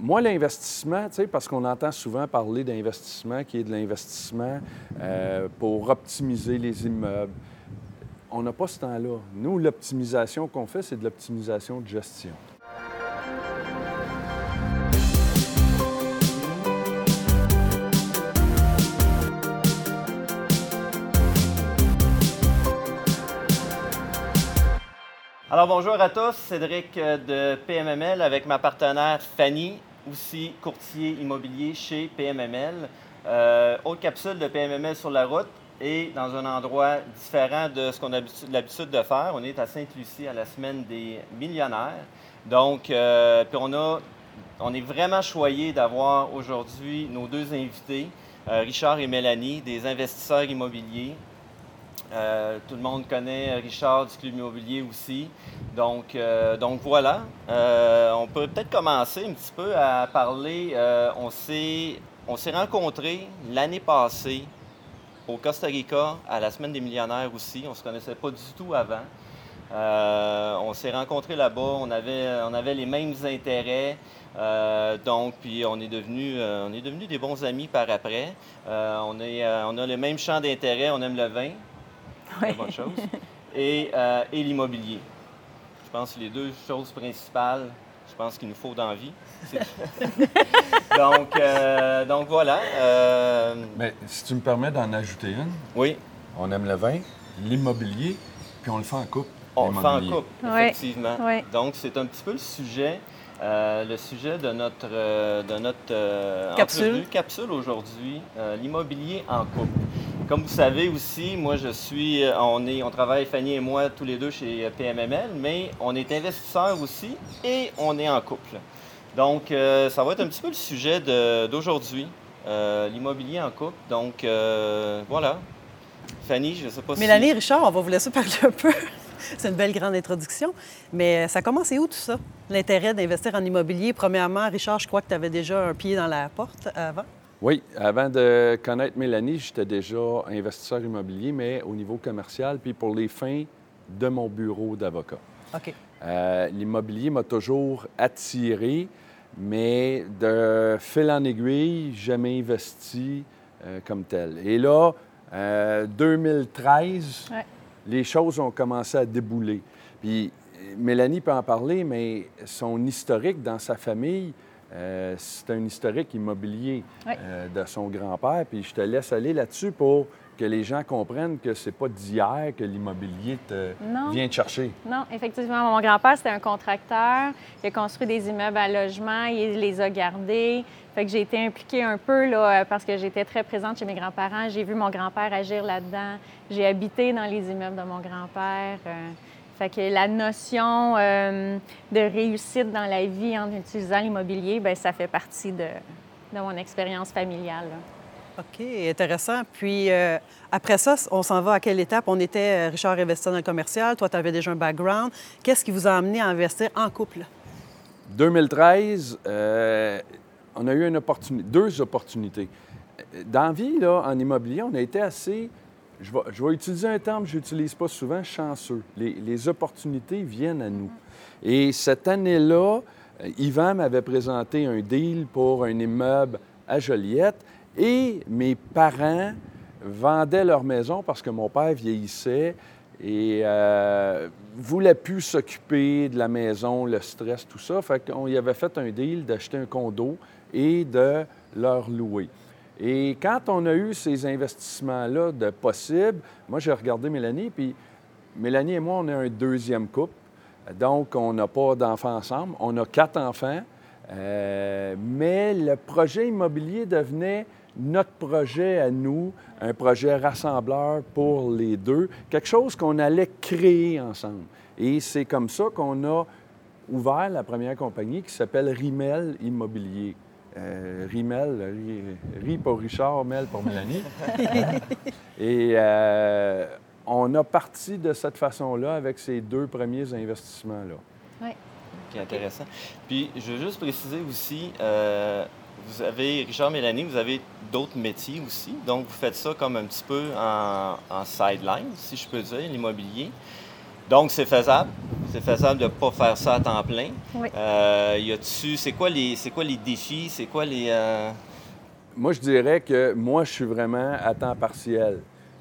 moi, l'investissement, parce qu'on entend souvent parler d'investissement qui est de l'investissement euh, pour optimiser les immeubles. On n'a pas ce temps-là. Nous, l'optimisation qu'on fait, c'est de l'optimisation de gestion. Alors bonjour à tous, Cédric euh, de PMML avec ma partenaire Fanny, aussi courtier immobilier chez PMML. Euh, autre capsule de PMML sur la route et dans un endroit différent de ce qu'on a l'habitude de faire. On est à Sainte-Lucie à la semaine des millionnaires. Donc, euh, puis on, a, on est vraiment choyé d'avoir aujourd'hui nos deux invités, euh, Richard et Mélanie, des investisseurs immobiliers euh, tout le monde connaît Richard du Club Immobilier aussi. Donc, euh, donc voilà, euh, on peut peut-être commencer un petit peu à parler. on s'est rencontrés l'année passée au Costa Rica à la Semaine des millionnaires aussi. On ne se connaissait pas du tout avant. on s'est rencontrés là-bas, on avait, on avait les mêmes intérêts. donc, puis on est devenus on est des bons amis par après. on, est, on a le même champ d'intérêt, on aime le vin, bonne chose. Et, euh, et l'immobilier. Je pense que les deux choses principales, je pense qu'il nous faut dans la vie. donc, euh, donc voilà. Euh, Mais si tu me permets d'en ajouter une. Oui. On aime le vin, l'immobilier, puis on le fait en couple. On le fait en couple, effectivement. Donc, c'est un petit peu le sujet. le sujet de notre, de notre capsule, capsule aujourd'hui, l'immobilier en couple. Comme vous savez aussi, moi je suis, euh, on, est, on travaille, Fanny et moi, tous les deux chez euh, PMML, mais on est investisseurs aussi et on est en couple. Donc, euh, ça va être un petit peu le sujet d'aujourd'hui, l'immobilier en couple. Donc, voilà. Fanny, je ne sais pas si... Mélanie, Richard, on va vous laisser parler un peu. C'est une belle grande introduction. Mais ça commence où tout ça? L'intérêt d'investir en immobilier? Premièrement, Richard, je crois que tu avais déjà un pied dans la porte avant. Oui, avant de connaître Mélanie, j'étais déjà investisseur immobilier, mais au niveau commercial, puis pour les fins de mon bureau d'avocat. OK. Euh, l'immobilier m'a toujours attiré, mais de fil en aiguille, jamais investi euh, comme tel. Et là, 2013, euh, les choses ont commencé à débouler. Puis Mélanie peut en parler, mais son historique dans sa famille, euh, c'est un historique immobilier euh, de son grand-père. Puis je te laisse aller là-dessus pour que les gens comprennent que c'est pas d'hier que l'immobilier te vient te chercher. Non, effectivement. Mon grand-père, c'était un contracteur. Il a construit des immeubles à logement. Il les a gardés. Fait que j'ai été impliquée un peu là, parce que j'étais très présente chez mes grands-parents. J'ai vu mon grand-père agir là-dedans. J'ai habité dans les immeubles de mon grand-père. Euh, fait que la notion euh, de réussite dans la vie en utilisant l'immobilier, bien, ça fait partie de, mon expérience familiale. OK, intéressant. Puis euh, après ça, on s'en va à quelle étape? On était, euh, Richard, investisseur dans le commercial. Toi, tu avais déjà un background. Qu'est-ce qui vous a amené à investir en couple? 2013, on a eu une opportunité, deux opportunités. Dans la vie, là, en immobilier, on a été assez je vais, utiliser un terme que je n'utilise pas souvent, chanceux. Les, opportunités viennent à nous. Et cette année-là, euh, Yvan m'avait présenté un deal pour un immeuble à Joliette et mes parents vendaient leur maison parce que mon père vieillissait et euh, voulait plus s'occuper de la maison, le stress, tout ça. Fait qu'on y avait fait un deal d'acheter un condo et de leur louer. Et quand on a eu ces investissements-là de possibles, moi, j'ai regardé Mélanie, puis Mélanie et moi, on est un deuxième couple. Donc, on n'a pas d'enfants ensemble. On a quatre enfants. Euh, mais le projet immobilier devenait notre projet à nous, un projet rassembleur pour les deux, quelque chose qu'on allait créer ensemble. Et c'est comme ça qu'on a ouvert la première compagnie qui s'appelle Rimel Immobilier. Euh, Rimel, Ri, pour Richard, Mel pour Mélanie. Et euh, on a parti de cette façon-là avec ces deux premiers investissements-là. Oui. C'est intéressant. Puis, je veux juste préciser aussi, euh, vous avez, Richard, Mélanie, vous avez d'autres métiers aussi. Donc, vous faites ça comme un petit peu en, en sideline, si je peux dire, l'immobilier. Donc, c'est faisable. C'est faisable de ne pas faire ça à temps plein. Oui. Euh, y a-tu, c'est quoi les, c'est quoi les défis, c'est quoi les, euh, Moi, je dirais que moi, je suis vraiment à temps partiel.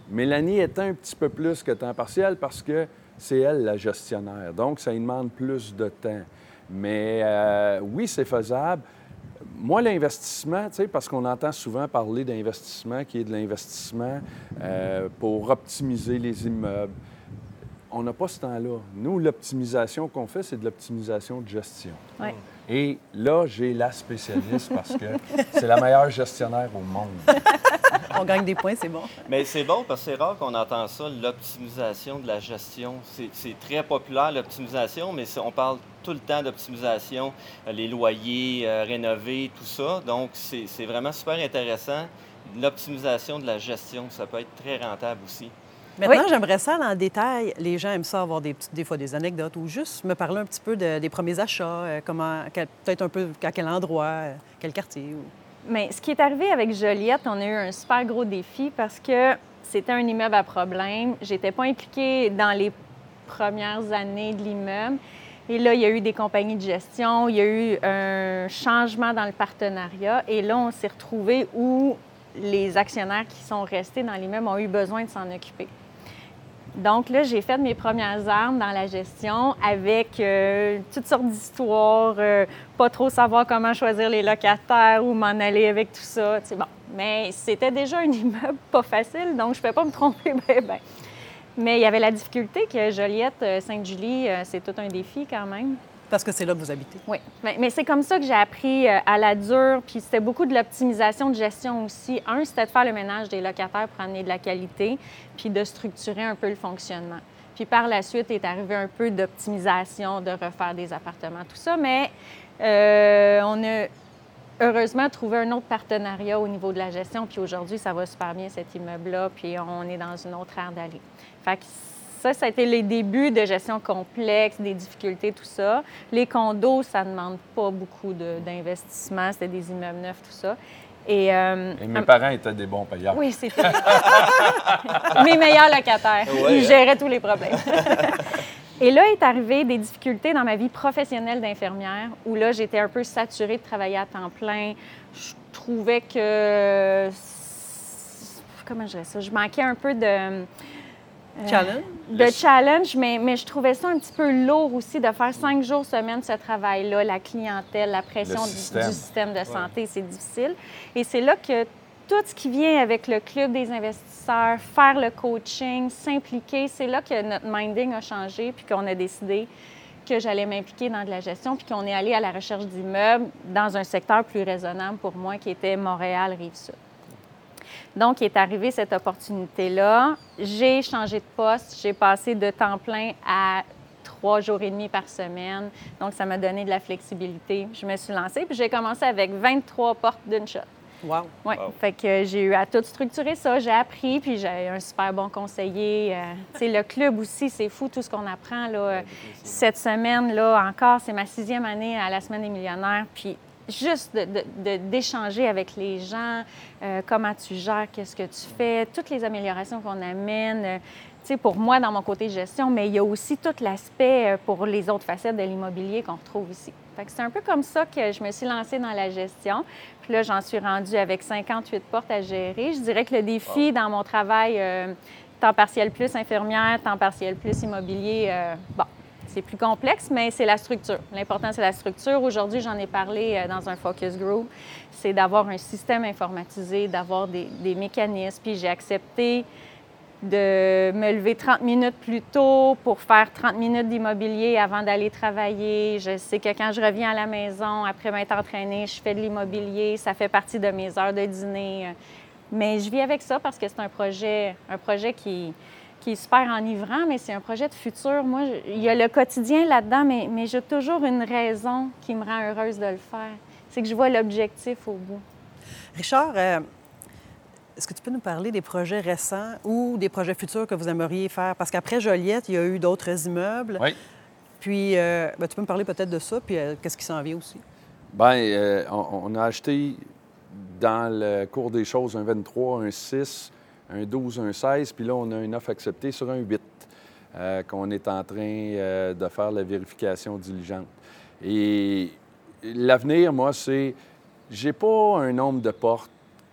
Mélanie est un petit peu plus que temps partiel parce que c'est elle la gestionnaire. Donc, ça lui demande plus de temps. Mais euh, oui, c'est faisable. Moi, l'investissement, tu sais, parce qu'on entend souvent parler d'investissement qui est de l'investissement euh, pour optimiser les immeubles. On n'a pas ce temps-là. Nous, l'optimisation qu'on fait, c'est de l'optimisation de gestion. Ouais. Et là, j'ai la spécialiste parce que c'est la meilleure gestionnaire au monde. On gagne des points, c'est bon. Mais c'est bon parce que c'est rare qu'on entend ça, l'optimisation de la gestion. C'est- C'est très populaire, l'optimisation, mais on parle tout le temps d'optimisation, euh, les loyers, euh, rénover, tout ça. Donc, c'est vraiment super intéressant. L'optimisation de la gestion, ça peut être très rentable aussi. Maintenant, Oui. j'aimerais ça dans le détail. Les gens aiment ça avoir des, des fois des anecdotes ou juste me parler un petit peu de- des premiers achats, euh, comment, peut-être un peu à quel endroit, euh, quel quartier. ou- Mais ce qui est arrivé avec Joliette, on a eu un super gros défi parce que c'était un immeuble à problème. J'étais pas impliquée dans les premières années de l'immeuble. Et là, il y a eu des compagnies de gestion, il y a eu un changement dans le partenariat. Et là, on s'est retrouvé où les actionnaires qui sont restés dans l'immeuble ont eu besoin de s'en occuper. Donc là, j'ai fait mes premières armes dans la gestion avec euh, toutes sortes d'histoires, euh, pas trop savoir comment choisir les locataires ou m'en aller avec tout ça. bon. Mais c'était déjà un immeuble pas facile, donc je ne peux pas me tromper bien, bien. Mais il y avait la difficulté que Joliette, euh, Sainte-Julie, c'est tout un défi quand même. Parce que c'est là que vous habitez. Oui, mais, c'est comme ça que j'ai appris euh, à la dure. Puis c'était beaucoup de l'optimisation de gestion aussi. Un, c'était de faire le ménage des locataires pour amener de la qualité, puis de structurer un peu le fonctionnement. Puis par la suite est arrivé un peu d'optimisation, de refaire des appartements, tout ça. Mais euh, on a heureusement trouvé un autre partenariat au niveau de la gestion. Puis aujourd'hui, ça va super bien cet immeuble-là. Puis on est dans une autre ère d'aller. Fait que ça, ça a été les débuts de gestion complexe, des difficultés, tout ça. Les condos, ça ne demande pas beaucoup de- d'investissement. C'était des immeubles neufs, tout ça. Et, euh, Et mes parents étaient des bons payeurs. oui, c'était mes meilleurs locataires. Ouais, Ils géraient tous les problèmes. Et là est arrivé des difficultés dans ma vie professionnelle d'infirmière, où là, j'étais un peu saturée de travailler à temps plein. Je trouvais que... Comment je dirais ça? Je manquais un peu de... euh, Challenge? de challenge, mais, mais je trouvais ça un petit peu lourd aussi de faire cinq jours semaine ce travail-là, la clientèle, la pression du- système. du système de santé, c'est difficile. Et c'est là que tout ce qui vient avec le club des investisseurs, faire le coaching, s'impliquer, c'est là que notre minding a changé, puis qu'on a décidé que j'allais m'impliquer dans de la gestion, puis qu'on est allé à la recherche d'immeubles dans un secteur plus raisonnable pour moi, qui était Montréal-Rive-Sud. Donc, il est arrivé cette opportunité-là. J'ai changé de poste. J'ai passé de temps plein à trois jours et demi par semaine. Donc, ça m'a donné de la flexibilité. Je me suis lancée, puis j'ai commencé avec 23 portes d'une shot. Wow. Oui, Wow. fait que j'ai eu à tout structurer ça, j'ai appris, puis j'ai un super bon conseiller. Euh, tu sais, le club aussi, c'est fou tout ce qu'on apprend. Là. Cette semaine, là, encore, c'est ma sixième année à la Semaine des millionnaires, puis juste de- de- de- d'échanger avec les gens, euh, comment tu gères, qu'est-ce que tu fais, toutes les améliorations qu'on amène. euh, tu sais, pour moi, dans mon côté gestion, mais il y a aussi tout l'aspect euh, pour les autres facettes de l'immobilier qu'on retrouve ici. Fait que c'est un peu comme ça que je me suis lancée dans la gestion. Puis là, j'en suis rendue avec 58 portes à gérer. Je dirais que le défi dans mon travail, euh, temps partiel plus infirmière, temps partiel plus immobilier, bon, c'est plus complexe, mais c'est la structure. L'important, c'est la structure. Aujourd'hui, j'en ai parlé euh, dans un focus group. C'est d'avoir un système informatisé, d'avoir des, mécanismes. Puis j'ai accepté de me lever 30 minutes plus tôt pour faire 30 minutes d'immobilier avant d'aller travailler. Je sais que quand je reviens à la maison, après m'être entraînée, je fais de l'immobilier. Ça fait partie de mes heures de dîner. Mais je vis avec ça parce que c'est un projet, un projet qui, qui est super enivrant, mais c'est un projet de futur. Moi, je- il y a le quotidien là-dedans, mais, mais j'ai toujours une raison qui me rend heureuse de le faire. C'est que je vois l'objectif au bout. Richard, euh, est-ce que tu peux nous parler des projets récents ou des projets futurs que vous aimeriez faire? Parce qu'après Joliette, il y a eu d'autres immeubles. Oui. Puis, euh, ben, tu peux me parler peut-être de ça, puis euh, qu'est-ce qui s'en vient aussi? Bien, euh, on, on a acheté dans le cours des choses un 23, un 6, un 12, un 16, puis là, on a une offre acceptée sur un 8. euh, qu'on est en train euh, de faire la vérification diligente. Et l'avenir, moi, c'est, j'ai pas un nombre de portes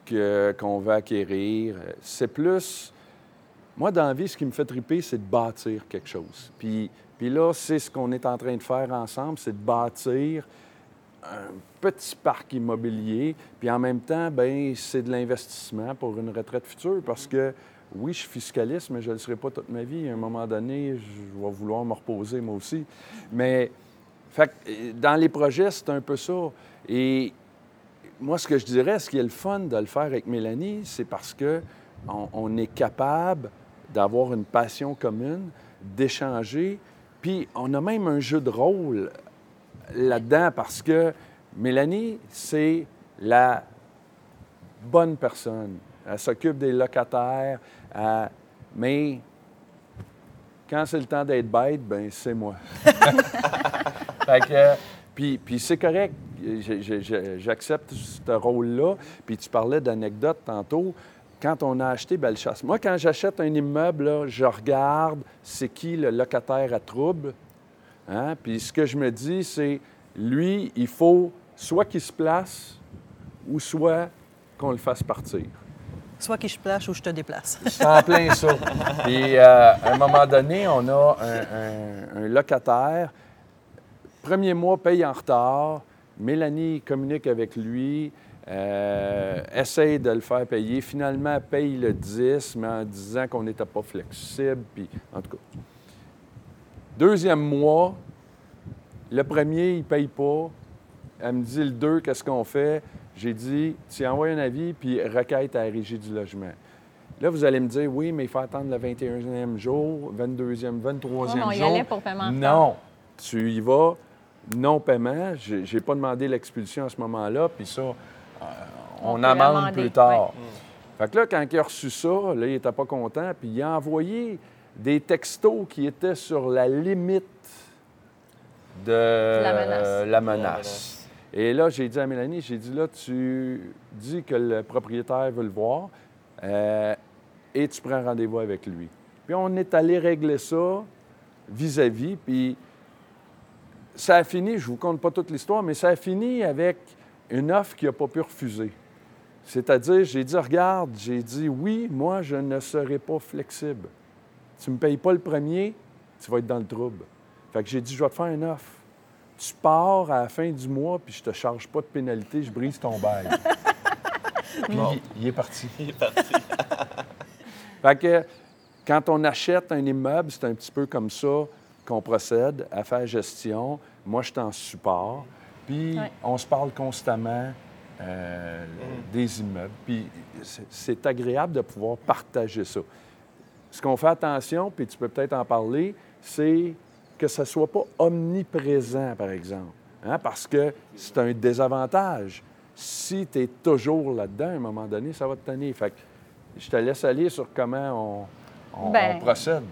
qu'on veut acquérir. C'est plus, moi, dans la vie, ce qui me fait triper, c'est de bâtir quelque chose. Puis, puis là, c'est ce qu'on est en train de faire ensemble, c'est de bâtir un petit parc immobilier, puis en même temps, ben c'est de l'investissement pour une retraite future parce que oui, je suis fiscaliste, mais je ne le serai pas toute ma vie. À un moment donné, je vais vouloir me reposer moi aussi. Mais fait euh, dans les projets, c'est un peu ça. Et moi, ce que je dirais, ce qui est le fun de le faire avec Mélanie, c'est parce que on, on est capable d'avoir une passion commune, d'échanger, puis on a même un jeu de rôle là-dedans parce que Mélanie, c'est la bonne personne. Elle s'occupe des locataires, elle- mais quand c'est le temps d'être bête, ben c'est moi. Fait que, puis, puis c'est correct. J'accepte ce rôle-là. Puis tu parlais d'anecdotes tantôt. Quand on a acheté Bellechasse, moi, quand j'achète un immeuble, là, je regarde c'est qui le locataire à trouble. Hein? Puis ce que je me dis, c'est lui, il faut soit qu'il se place ou soit qu'on le fasse partir. Soit que je place ou je te déplace. C'est en plein ça. Puis, euh, à un moment donné, on a un, un- un locataire. Premier mois, paye en retard. Mélanie communique avec lui, euh, essaye de le faire payer. Finalement, paye le 10, mais en disant qu'on n'était pas flexible. Puis, en tout cas. Deuxième mois, le premier, il ne paye pas. Elle me dit le 2, qu'est-ce qu'on fait? J'ai dit, tu envoies un avis, puis requête à la régie du logement. Là, vous allez me dire, oui, mais il faut attendre le 21e jour, 22e, 23e Ouais, mais on y jour. allait pour paiement en Non. Tu y vas, non-paiement. J'ai j'ai pas demandé l'expulsion à ce moment-là, puis ça, euh, on, amende plus tard. Fait que là, quand il a reçu ça, là, il n'était pas content, puis il a envoyé des textos qui étaient sur la limite de La menace. euh, la menace. Et là, j'ai dit à Mélanie, j'ai dit, là, tu dis que le propriétaire veut le voir euh, et tu prends rendez-vous avec lui. Puis on est allé régler ça vis-à-vis, puis ça a fini, je vous compte pas toute l'histoire, mais ça a fini avec une offre qu'il n'a pas pu refuser. C'est-à-dire, j'ai dit, regarde, j'ai dit, oui, moi, je ne serai pas flexible. Tu ne me payes pas le premier, tu vas être dans le trouble. Fait que j'ai dit, je vais te faire une offre. Tu pars à la fin du mois, puis je te charge pas de pénalité, je brise ton bail. puis il, il est parti. Il est parti. Fait que quand on achète un immeuble, c'est un petit peu comme ça qu'on procède à faire gestion. Moi, je suis en support. Puis Ouais. on se parle constamment euh, des immeubles. Puis c'est- c'est agréable de pouvoir partager ça. Ce qu'on fait attention, puis tu peux peut-être en parler, c'est que ça ne soit pas omniprésent, par exemple. Hein, Parce que c'est un désavantage. Si tu es toujours là-dedans, à un moment donné, ça va te tenir. Fait que je te laisse aller sur comment on, on- Ben, on procède.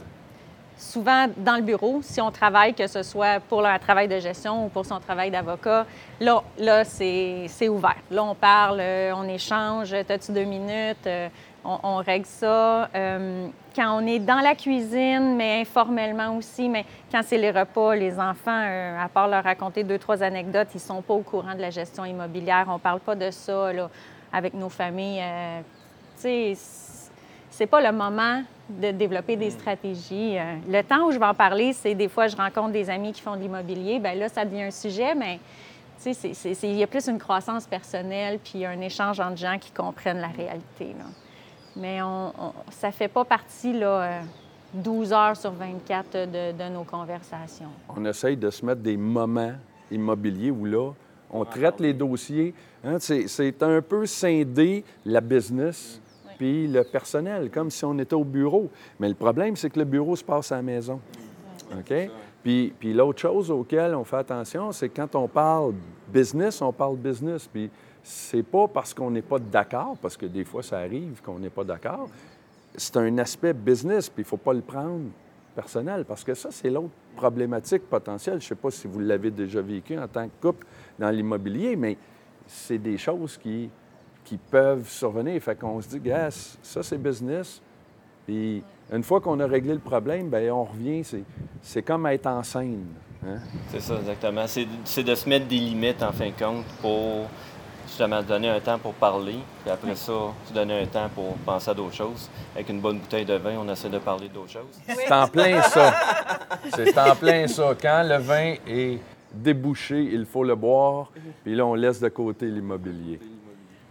souvent dans le bureau, si on travaille, que ce soit pour un travail de gestion ou pour son travail d'avocat, là, là c'est c'est ouvert. Là, on parle, euh, on échange, as-tu deux minutes, euh, on, on règle ça. Euh, quand on est dans la cuisine, mais informellement aussi, mais quand c'est les repas, les enfants, euh, à part leur raconter deux, trois anecdotes, ils sont pas au courant de la gestion immobilière. On parle pas de ça là, avec nos familles. euh, tu sais, c'est pas le moment de développer des stratégies. Euh, Le temps où je vais en parler, c'est des fois, je rencontre des amis qui font de l'immobilier. Bien là, ça devient un sujet, mais il y a plus une croissance personnelle puis un échange entre gens qui comprennent la réalité. là. Mais on, on- ça fait pas partie, là, euh, 12 heures sur 24 de, de nos conversations. On essaye de se mettre des moments immobiliers où là, on traite les dossiers. Hein, c'est, c'est un peu scinder la business puis le personnel, comme si on était au bureau. Mais le problème, c'est que le bureau se passe à la maison. OK? Puis, puis l'autre chose auquel on fait attention, c'est que quand on parle business, on parle business. Puis c'est pas parce qu'on n'est pas d'accord, parce que des fois, ça arrive qu'on n'est pas d'accord. C'est un aspect business, puis il ne faut pas le prendre personnel, parce que ça, c'est l'autre problématique potentielle. Je ne sais pas si vous l'avez déjà vécu en tant que couple dans l'immobilier, mais c'est des choses qui, qui peuvent survenir. Fait qu'on se dit, gars, ça, c'est business, Puis une fois qu'on a réglé le problème, bien, on revient, c'est, comme être en scène. hein. C'est ça, exactement. C'est de se mettre des limites, en fin de compte, pour justement se donner un temps pour parler. Puis après ça, se donner un temps pour penser à d'autres choses. Avec une bonne bouteille de vin, on essaie de parler d'autres choses. C'est en plein ça. C'est en plein ça. Quand le vin est débouché, il faut le boire, puis là, on laisse de côté l'immobilier.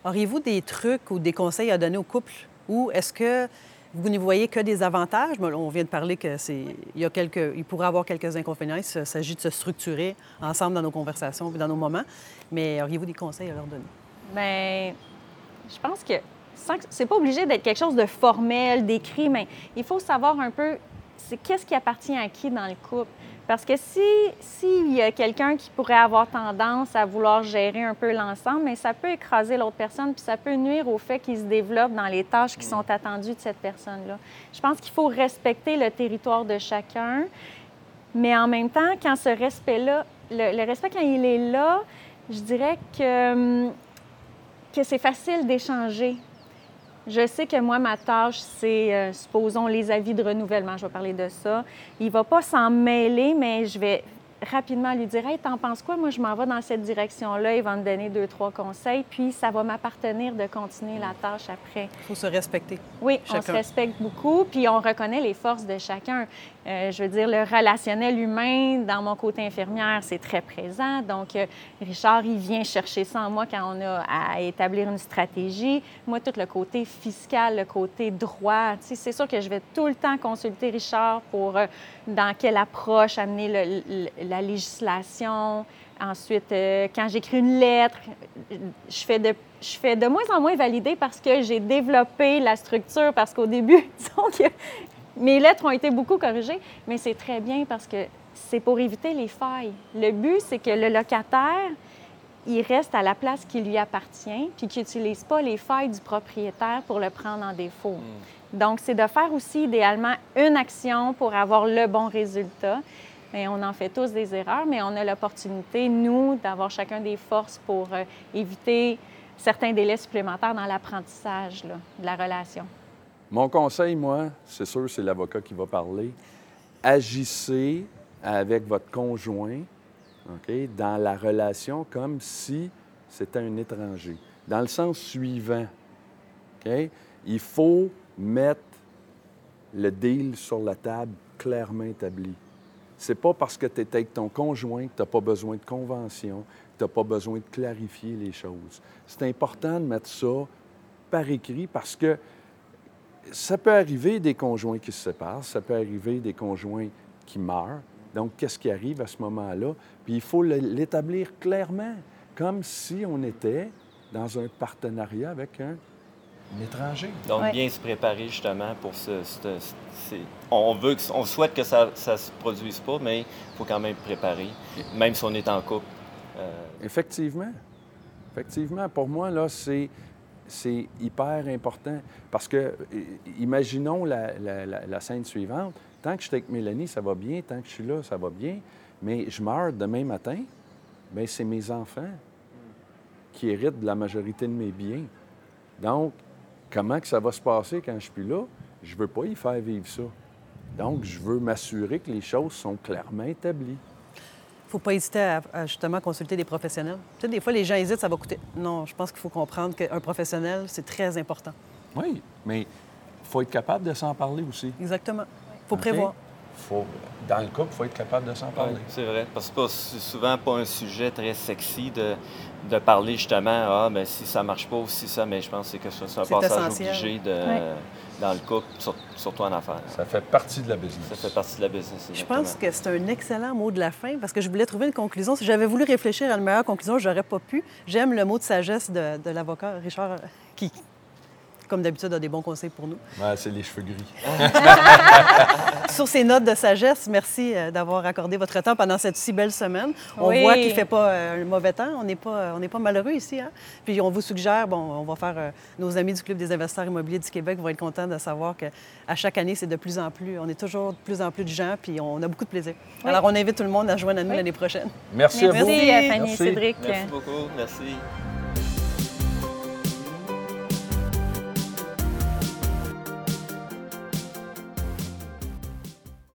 Auriez-vous des trucs ou des conseils à donner au couple? Ou est-ce que vous n'y voyez que des avantages? On vient de parler que c'est il y a quelques il pourrait avoir quelques inconvénients. Il s'agit de se structurer ensemble dans nos conversations dans nos moments. Mais auriez-vous des conseils à leur donner? Bien, je pense que c'est pas obligé d'être quelque chose de formel, d'écrit, mais il faut savoir un peu qu'est-ce qui appartient à qui dans le couple? Parce que si s'il y a quelqu'un qui pourrait avoir tendance à vouloir gérer un peu l'ensemble, mais ça peut écraser l'autre personne, puis ça peut nuire au fait qu'il se développe dans les tâches qui sont attendues de cette personne-là. Je pense qu'il faut respecter le territoire de chacun, mais en même temps, quand ce respect-là, le, le respect quand il est là, je dirais que hum, que c'est facile d'échanger. Je sais que moi, ma tâche, c'est, euh, supposons, les avis de renouvellement. Je vais parler de ça. Il ne va pas s'en mêler, mais je vais rapidement lui dire Hey, t'en penses quoi? Moi, je m'en vais dans cette direction-là. Il va me donner deux, trois conseils, puis ça va m'appartenir de continuer la tâche après. Il faut se respecter. Oui, on se respecte beaucoup, puis on reconnaît les forces de chacun. Euh, je veux dire, le relationnel humain, dans mon côté infirmière, c'est très présent. Donc, euh, Richard, il vient chercher ça en moi quand on a à établir une stratégie. Moi, tout le côté fiscal, le côté droit, c'est sûr que je vais tout le temps consulter Richard pour euh, dans quelle approche amener la législation. Ensuite, quand j'écris une lettre, je fais, de, je fais de moins en moins valider parce que j'ai développé la structure, parce qu'au début, disons que mes lettres ont été beaucoup corrigées, mais c'est très bien parce que c'est pour éviter les failles. Le but, c'est que le locataire, il reste à la place qui lui appartient, puis qu'il n'utilise pas les failles du propriétaire pour le prendre en défaut. Donc, c'est de faire aussi idéalement une action pour avoir le bon résultat. Mais on en fait tous des erreurs, mais on a l'opportunité, nous, d'avoir chacun des forces pour euh, éviter certains délais supplémentaires dans l'apprentissage de la relation. Mon conseil, moi, c'est sûr, c'est l'avocat qui va parler. Agissez avec votre conjoint dans la relation comme si c'était un étranger. Dans le sens suivant, OK, il faut mettre le deal sur la table clairement établi. C'est pas parce que tu es avec ton conjoint que tu n'as pas besoin de convention, tu n'as pas besoin de clarifier les choses. C'est important de mettre ça par écrit parce que ça peut arriver des conjoints qui se séparent, ça peut arriver des conjoints qui meurent. Donc, qu'est-ce qui arrive à ce moment-là? Puis il faut l'établir clairement, comme si on était dans un partenariat avec un, un étranger. Donc, Ouais. bien se préparer justement pour ce. ce- ce- c'est- on veut, que- on souhaite que ça ne se produise pas, mais il faut quand même préparer, même si on est en couple. Euh, Effectivement. Effectivement. Pour moi, là, c'est, c'est hyper important. Parce que, euh, imaginons la, scène suivante. Tant que je suis avec Mélanie, ça va bien. Tant que je suis là, ça va bien. Mais je meurs demain matin, bien, c'est mes enfants qui héritent de la majorité de mes biens. Donc, comment que ça va se passer quand je suis là? Je veux pas y faire vivre ça. Donc, je veux m'assurer que les choses sont clairement établies. Il ne faut pas hésiter à, à justement consulter des professionnels. Tu sais, des fois, les gens hésitent, ça va coûter. Non, je pense qu'il faut comprendre qu'un professionnel, c'est très important. Oui, mais il faut être capable de s'en parler aussi. Exactement. Il faut prévoir. Faut, dans le couple, il faut être capable de s'en parler. Oui, c'est vrai. Parce que c'est souvent pas un sujet très sexy de, de parler justement, ah, mais si ça marche pas ou si ça, mais je pense que c'est que c'est un passage essentiel. obligé de, dans le couple, sur- surtout en affaires. Ça fait partie de la business. Ça fait partie de la business. Je exactement. pense que c'est un excellent mot de la fin parce que je voulais trouver une conclusion. Si j'avais voulu réfléchir à une meilleure conclusion, j'aurais pas pu. J'aime le mot de sagesse de, de l'avocat Richard, euh, qui, comme d'habitude, a des bons conseils pour nous. Ouais, c'est les cheveux gris. Sur ces notes de sagesse, merci euh, d'avoir accordé votre temps pendant cette si belle semaine. On Oui. voit qu'il ne fait pas euh, un mauvais temps. On n'est pas, euh, on n'est pas malheureux ici. hein. Puis on vous suggère, bon, on va faire, euh, nos amis du Club des investisseurs immobiliers du Québec vont être contents de savoir qu'à chaque année, c'est de plus en plus, on est toujours de plus en plus de gens, puis on a beaucoup de plaisir. Oui. Alors on invite tout le monde à se joindre à nous Oui. l'année prochaine. Merci, à vous. Merci, Fanny et Merci. Cédric. Merci beaucoup. Merci.